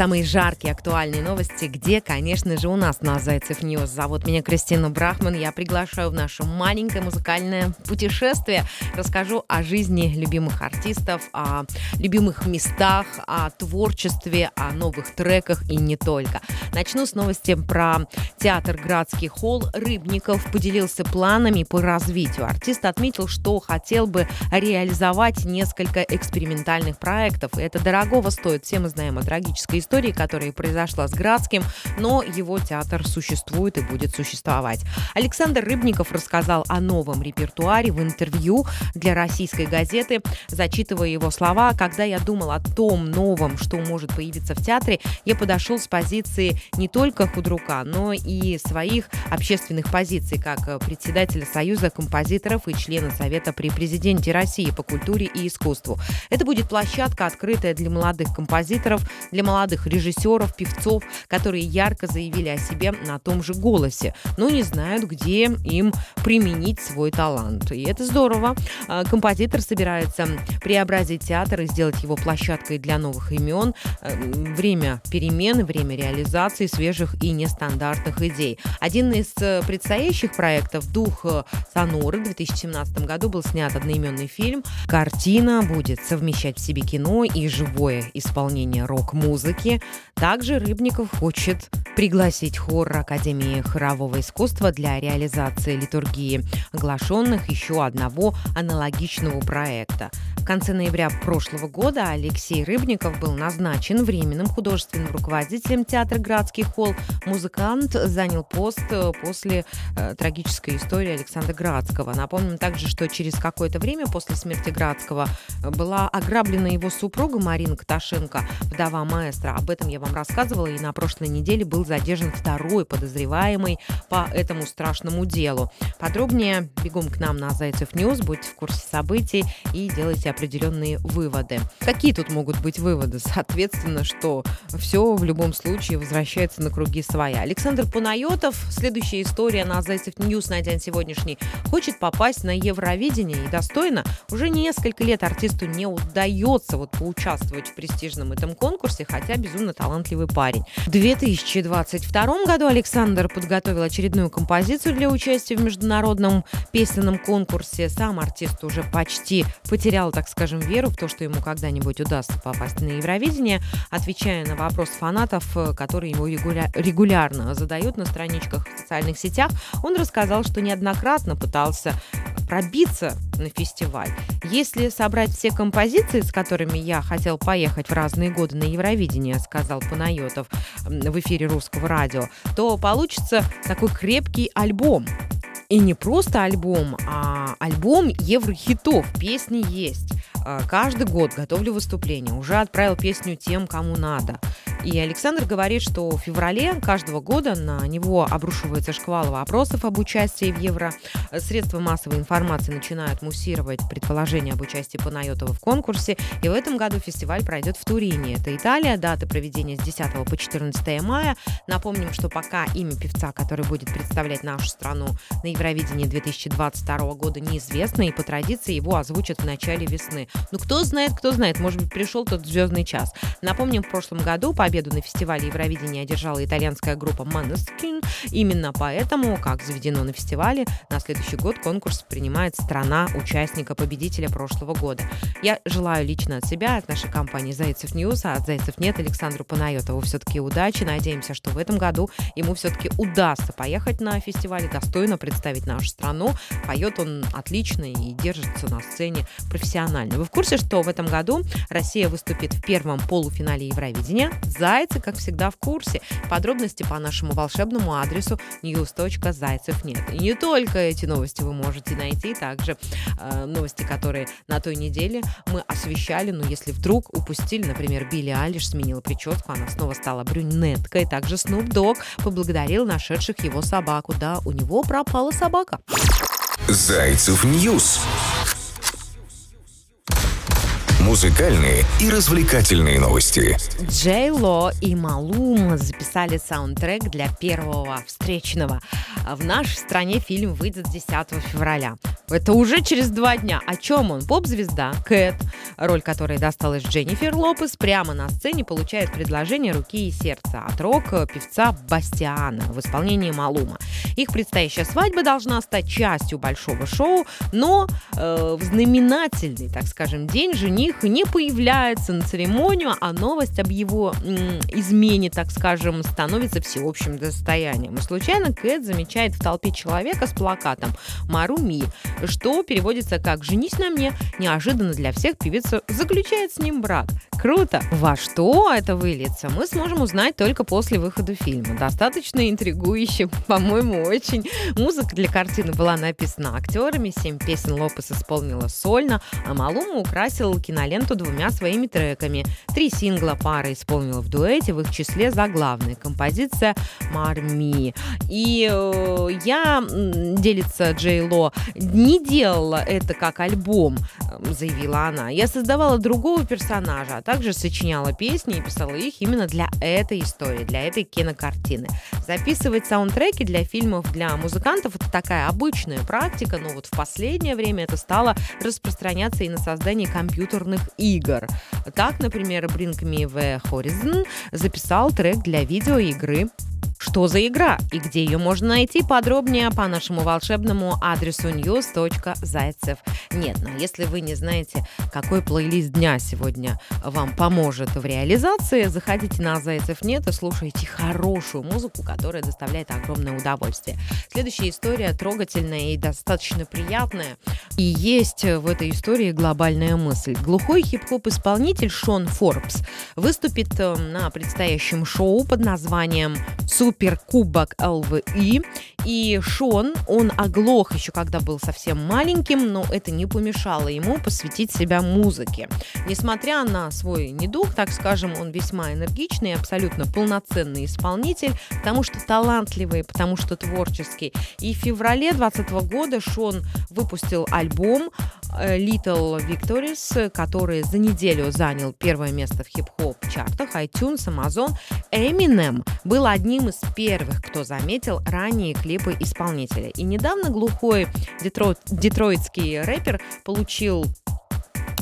Самые жаркие актуальные новости, где, конечно же, у нас на Зайцев News. Зовут меня Кристина Брахман. Я приглашаю в наше маленькое музыкальное путешествие. Расскажу о жизни любимых артистов, о любимых местах, о творчестве, о новых треках и не только. Начну с новости про театр «Градский холл». Рыбников поделился планами по развитию. Артист отметил, что хотел бы реализовать несколько экспериментальных проектов. Это дорогого стоит. Все мы знаем о трагической истории, которая произошла с Градским, но его театр существует и будет существовать. Александр Рыбников рассказал о новом репертуаре в интервью для российской газеты, зачитывая его слова. Когда я думал о том новом, что может появиться в театре, я подошел с позиции не только худрука, но и своих общественных позиций, как председателя Союза композиторов и члена Совета при президенте России по культуре и искусству. Это будет площадка, открытая для молодых композиторов, для молодых молодых режиссеров, певцов, которые ярко заявили о себе на том же голосе, но не знают, где им применить свой талант. И это здорово. А, композитор собирается преобразить театр и сделать его площадкой для новых имен. Э, время перемен, время реализации свежих и нестандартных идей. Один из э, предстоящих проектов «Дух э, Соноры» в 2017 году был снят одноименный фильм. Картина будет совмещать в себе кино и живое исполнение рок-музыки музыки. Также Рыбников хочет пригласить хор Академии хорового искусства для реализации литургии оглашенных еще одного аналогичного проекта. В конце ноября прошлого года Алексей Рыбников был назначен временным художественным руководителем театра «Градский холл». Музыкант занял пост э, после э, трагической истории Александра Градского. Напомним также, что через какое-то время после смерти Градского э, была ограблена его супруга Марина Каташенко, вдова маэстро. Об этом я вам рассказывала, и на прошлой неделе был задержан второй подозреваемый по этому страшному делу. Подробнее бегом к нам на Зайцев News, будьте в курсе событий и делайте определенные выводы. Какие тут могут быть выводы? Соответственно, что все в любом случае возвращается на круги своя. Александр Панайотов, следующая история на Зайцев News на день сегодняшний, хочет попасть на Евровидение и достойно. Уже несколько лет артисту не удается вот поучаствовать в престижном этом конкурсе, хотя безумно талантливый парень. В 2022 году Александр подготовил очередную композицию для участия в международном песенном конкурсе. Сам артист уже почти потерял так скажем, веру в то, что ему когда-нибудь удастся попасть на Евровидение, отвечая на вопрос фанатов, э, которые ему регуля- регулярно задают на страничках в социальных сетях, он рассказал, что неоднократно пытался пробиться на фестиваль. Если собрать все композиции, с которыми я хотел поехать в разные годы на Евровидение, сказал Панайотов в эфире русского радио, то получится такой крепкий альбом. И не просто альбом, а альбом еврохитов. Песни есть. А, каждый год готовлю выступление. Уже отправил песню тем, кому надо. И Александр говорит, что в феврале каждого года на него обрушивается шквал вопросов об участии в Евро. Средства массовой информации начинают муссировать предположения об участии Панайотова в конкурсе. И в этом году фестиваль пройдет в Турине. Это Италия. Дата проведения с 10 по 14 мая. Напомним, что пока имя певца, который будет представлять нашу страну на Евровидении 2022 года, неизвестно. И по традиции его озвучат в начале весны. Ну, кто знает, кто знает. Может быть, пришел тот звездный час. Напомним, в прошлом году по победу на фестивале Евровидения одержала итальянская группа Måneskin. Именно поэтому, как заведено на фестивале, на следующий год конкурс принимает страна участника победителя прошлого года. Я желаю лично от себя, от нашей компании Зайцев News, а от Зайцев net Александру Панайотову все-таки удачи. Надеемся, что в этом году ему все-таки удастся поехать на фестиваль достойно представить нашу страну. Поет он отлично и держится на сцене профессионально. Вы в курсе, что в этом году Россия выступит в первом полуфинале Евровидения Зайцы, как всегда, в курсе. Подробности по нашему волшебному адресу news.зайцев нет. И не только эти новости вы можете найти, также э, новости, которые на той неделе мы освещали, но если вдруг упустили, например, Билли Алиш сменила прическу, она снова стала брюнеткой, также Snoop Dogg поблагодарил нашедших его собаку. Да, у него пропала собака. Зайцев News Музыкальные и развлекательные новости. Джей Ло и Малума записали саундтрек для первого встречного. В нашей стране фильм выйдет 10 февраля. Это уже через два дня. О чем он? Поп-звезда Кэт, роль которой досталась Дженнифер Лопес, прямо на сцене получает предложение руки и сердца от рок-певца Бастиана в исполнении Малума. Их предстоящая свадьба должна стать частью большого шоу, но э, в знаменательный, так скажем, день жених не появляется на церемонию, а новость об его м, измене, так скажем, становится всеобщим достоянием. И случайно Кэт замечает в толпе человека с плакатом «Маруми», что переводится как «Женись на мне». Неожиданно для всех певица заключает с ним брак. Круто! Во что это выльется, мы сможем узнать только после выхода фильма. Достаточно интригующе, по-моему, очень. Музыка для картины была написана актерами, семь песен Лопес исполнила сольно, а Малума украсил киноленту двумя своими треками. Три сингла пара исполнила в дуэте, в их числе заглавная композиция «Марми». И э, я, делится Джей Ло, не делала это как альбом, заявила она. Я создавала другого персонажа, а также сочиняла песни и писала их именно для этой истории, для этой кинокартины. Записывать саундтреки для фильмов для музыкантов это такая обычная практика, но вот в последнее время это стало распространяться и на создание компьютерных игр. Так, например, Bring Me The Horizon записал трек для видеоигры что за игра и где ее можно найти подробнее по нашему волшебному адресу news.зайцев. Нет, но если вы не знаете, какой плейлист дня сегодня вам поможет в реализации, заходите на Зайцев нет и слушайте хорошую музыку, которая доставляет огромное удовольствие. Следующая история трогательная и достаточно приятная. И есть в этой истории глобальная мысль. Глухой хип-хоп исполнитель Шон Форбс выступит э, на предстоящем шоу под названием «Супер суперкубок ЛВИ. И Шон, он оглох еще когда был совсем маленьким, но это не помешало ему посвятить себя музыке. Несмотря на свой недуг, так скажем, он весьма энергичный, абсолютно полноценный исполнитель, потому что талантливый, потому что творческий. И в феврале 2020 года Шон выпустил альбом э, Little Victories, который за неделю занял первое место в хип-хоп чартах iTunes, Amazon. Eminem был одним из первых, кто заметил ранние клипы исполнителя. И недавно глухой детро... детройтский рэпер получил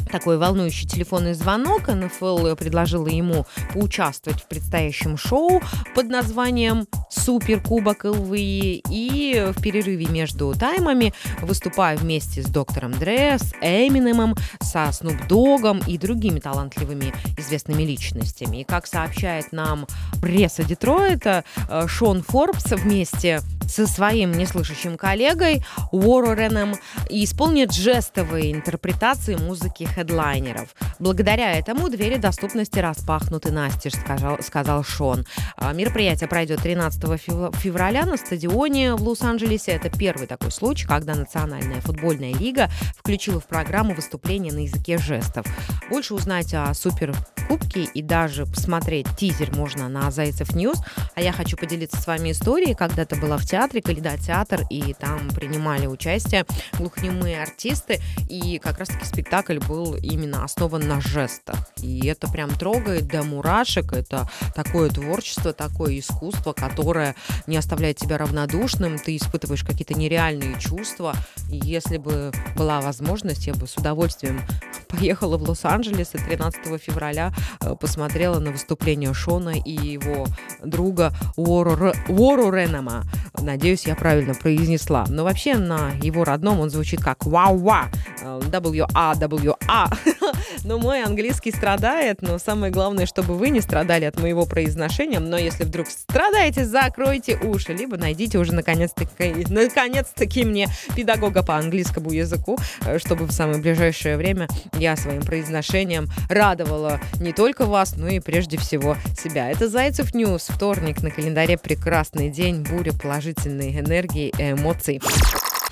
такой волнующий телефонный звонок. НФЛ предложила ему поучаствовать в предстоящем шоу под названием «Супер Кубок ЛВИ». И в перерыве между таймами, выступая вместе с доктором Дре, с Эминемом, со Снуп Догом и другими талантливыми известными личностями. И как сообщает нам пресса Детройта, э, Шон Форбс вместе со своим неслышащим коллегой Уорреном исполнит жестовые интерпретации музыки хедлайнеров. Благодаря этому двери доступности распахнуты настежь, сказал, сказал Шон. А, мероприятие пройдет 13 февраля на стадионе в Лос-Анджелесе. Это первый такой случай, когда Национальная футбольная лига включила в программу выступления на языке жестов. Больше узнать о суперкубке и даже посмотреть тизер можно на Zaycev News. А я хочу поделиться с вами историей. Когда-то была в театре, Каледа театр, и там принимали участие глухонемые артисты. И как раз-таки спектакль был именно основан на жестах. И это прям трогает до мурашек. Это такое творчество, такое искусство, которое не оставляет тебя равнодушным. Ты испытываешь какие-то нереальные чувства. И если бы была возможность, я бы с удовольствием поехала в Лос-Анджелес и 13 февраля э, посмотрела на выступление Шона и его друга Уору, Уору Ренема. Надеюсь, я правильно произнесла. Но вообще на его родном он звучит как «Вау-ва», W-A-W-A, а, но мой английский страдает, но самое главное, чтобы вы не страдали от моего произношения, но если вдруг страдаете, закройте уши, либо найдите уже наконец-таки, наконец-таки мне педагога по английскому языку, э, чтобы в самое ближайшее время я своим произношением радовала не только вас, но и прежде всего себя. Это Zaycev News, вторник на календаре прекрасный день, буря положительной энергии и эмоций.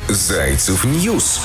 Zaycev News.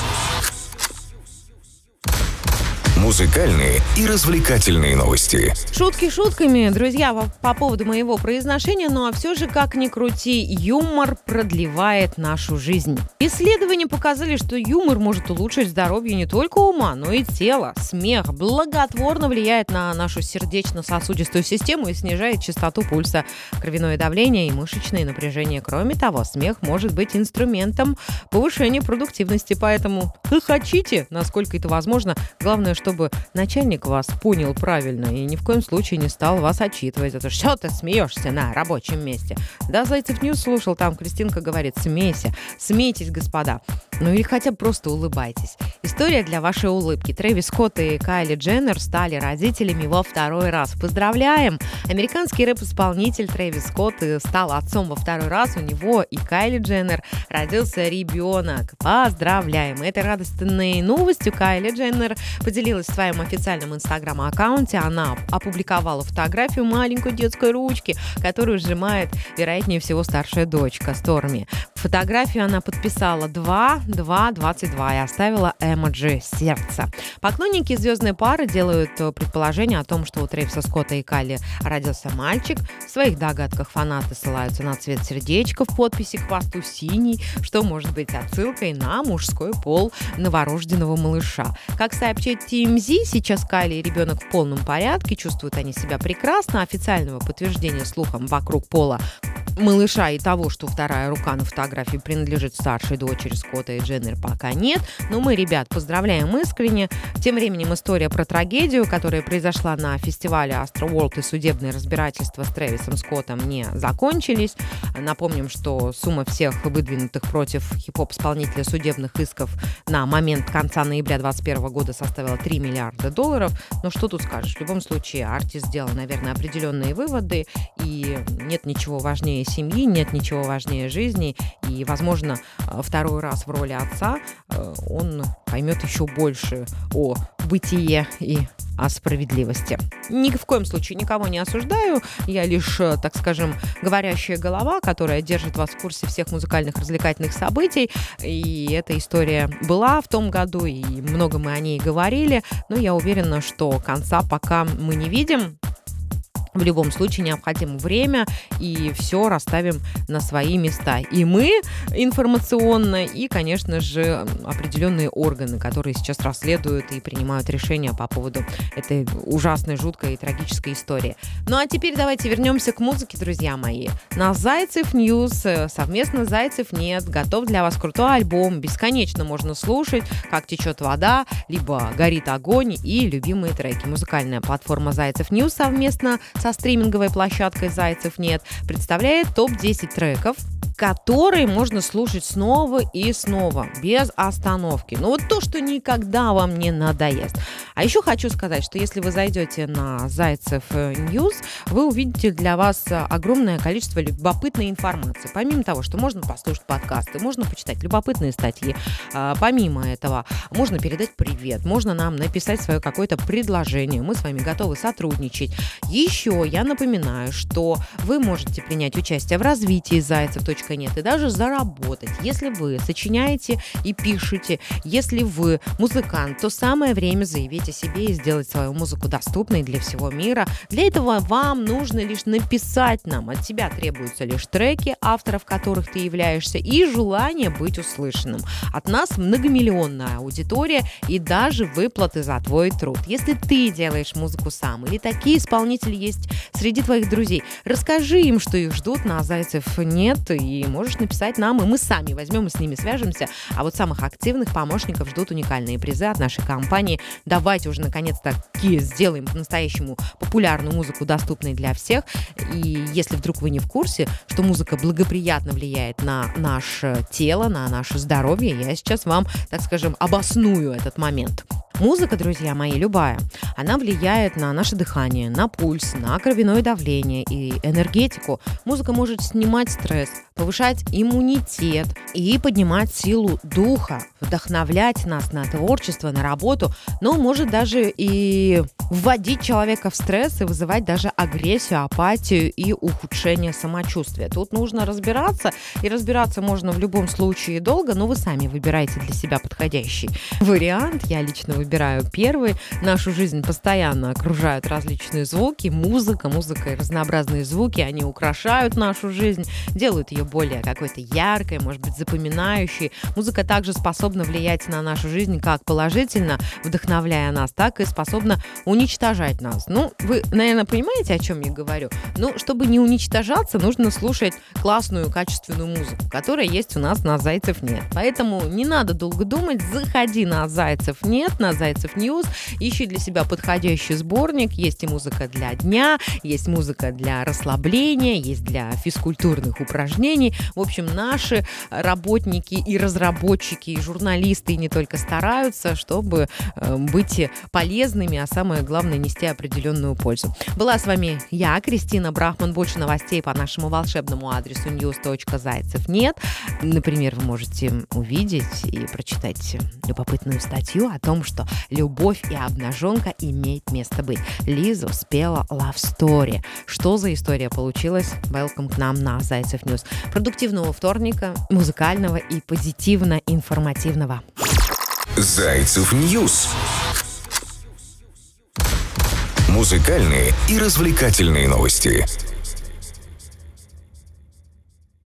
Музыкальные и развлекательные новости. Шутки шутками, друзья, по поводу моего произношения, ну а все же, как ни крути, юмор продлевает нашу жизнь. Исследования показали, что юмор может улучшить здоровье не только ума, но и тела. Смех благотворно влияет на нашу сердечно-сосудистую систему и снижает частоту пульса, кровяное давление и мышечное напряжение. Кроме того, смех может быть инструментом повышения продуктивности, поэтому хохочите, насколько это возможно. Главное, чтобы начальник вас понял правильно и ни в коем случае не стал вас отчитывать. Это что ты смеешься на рабочем месте? Да, Zaycev News слушал, там Кристинка говорит, смейся, смейтесь, господа. Ну или хотя бы просто улыбайтесь. История для вашей улыбки. Трэвис Скотт и Кайли Дженнер стали родителями во второй раз. Поздравляем! Американский рэп-исполнитель Трэвис Скотт стал отцом во второй раз. У него и Кайли Дженнер родился ребенок. Поздравляем! Этой радостной новостью Кайли Дженнер поделилась в своем официальном инстаграм-аккаунте. Она опубликовала фотографию маленькой детской ручки, которую сжимает, вероятнее всего, старшая дочка Сторми. Фотографию она подписала 2, 2, 22 и оставила эмоджи сердца. Поклонники звездной пары делают э, предположение о том, что у Трейвса Скотта и Калли родился мальчик. В своих догадках фанаты ссылаются на цвет сердечка в подписи к посту синий, что может быть отсылкой на мужской пол новорожденного малыша. Как сообщает TMZ, сейчас Кайли и ребенок в полном порядке, чувствуют они себя прекрасно. Официального подтверждения слухам вокруг пола малыша и того, что вторая рука на фотографии принадлежит старшей дочери Скотта и Дженнер, пока нет. Но мы, ребят, поздравляем искренне. Тем временем история про трагедию, которая произошла на фестивале Astro World и судебное разбирательство с Трэвисом Скоттом не закончились. Напомним, что сумма всех выдвинутых против хип-хоп-исполнителя судебных исков на момент конца ноября 2021 года составила 3 миллиарда долларов. Но что тут скажешь? В любом случае, артист сделал, наверное, определенные выводы, и нет ничего важнее важнее семьи, нет ничего важнее жизни. И, возможно, э, второй раз в роли отца э, он поймет еще больше о бытие и о справедливости. Ни в коем случае никого не осуждаю. Я лишь, э, так скажем, говорящая голова, которая держит вас в курсе всех музыкальных развлекательных событий. И эта история была в том году, и много мы о ней говорили. Но я уверена, что конца пока мы не видим. В любом случае необходимо время, и все расставим на свои места. И мы информационно, и, конечно же, определенные органы, которые сейчас расследуют и принимают решения по поводу этой ужасной, жуткой и трагической истории. Ну а теперь давайте вернемся к музыке, друзья мои. На Zaycev News э, совместно Zaycev.net. Готов для вас крутой альбом. Бесконечно можно слушать, как течет вода, либо горит огонь и любимые треки. Музыкальная платформа Zaycev News совместно со стриминговой площадкой «Zaycev.net» представляет топ-10 треков, которые можно слушать снова и снова, без остановки. Ну вот то, что никогда вам не надоест. А еще хочу сказать, что если вы зайдете на Zaycev News, вы увидите для вас огромное количество любопытной информации. Помимо того, что можно послушать подкасты, можно почитать любопытные статьи. А, помимо этого, можно передать привет, можно нам написать свое какое-то предложение. Мы с вами готовы сотрудничать. Еще я напоминаю, что вы можете принять участие в развитии Zaycev.ru net, и даже заработать. Если вы сочиняете и пишете, если вы музыкант, то самое время заявить о себе и сделать свою музыку доступной для всего мира. Для этого вам нужно лишь написать нам. От тебя требуются лишь треки, авторов которых ты являешься, и желание быть услышанным. От нас многомиллионная аудитория и даже выплаты за твой труд. Если ты делаешь музыку сам или такие исполнители есть среди твоих друзей, расскажи им, что их ждут на Зайцев нет и можешь написать нам, и мы сами возьмем и с ними свяжемся. А вот самых активных помощников ждут уникальные призы от нашей компании. Давайте уже наконец-то сделаем по-настоящему популярную музыку доступной для всех. И если вдруг вы не в курсе, что музыка благоприятно влияет на наше тело, на наше здоровье, я сейчас вам, так скажем, обосную этот момент. Музыка, друзья мои, любая, она влияет на наше дыхание, на пульс, на кровяное давление и энергетику. Музыка может снимать стресс, повышать иммунитет и поднимать силу духа, вдохновлять нас на творчество, на работу, но может даже и вводить человека в стресс и вызывать даже агрессию, апатию и ухудшение самочувствия. Тут нужно разбираться, и разбираться можно в любом случае долго, но вы сами выбираете для себя подходящий вариант. Я лично выбираю выбираю первый. Нашу жизнь постоянно окружают различные звуки, музыка, музыка и разнообразные звуки. Они украшают нашу жизнь, делают ее более какой-то яркой, может быть, запоминающей. Музыка также способна влиять на нашу жизнь как положительно, вдохновляя нас, так и способна уничтожать нас. Ну, вы, наверное, понимаете, о чем я говорю? Ну, чтобы не уничтожаться, нужно слушать классную, качественную музыку, которая есть у нас на Zaycev.net. Поэтому не надо долго думать, заходи на Zaycev.net, на Zaycev News, ищи для себя подходящий сборник. Есть и музыка для дня, есть музыка для расслабления, есть для физкультурных упражнений. В общем, наши работники и разработчики, и журналисты, и не только стараются, чтобы э, быть полезными, а самое главное, нести определенную пользу. Была с вами я, Кристина Брахман. Больше новостей по нашему волшебному адресу news.zaycev.net. Например, вы можете увидеть и прочитать любопытную статью о том, что любовь и обнаженка имеет место быть. Лиза спела Love Story. Что за история получилась? Welcome к нам на Zaycev News. Продуктивного вторника, музыкального и позитивно-информативного. Zaycev News. Музыкальные и развлекательные новости.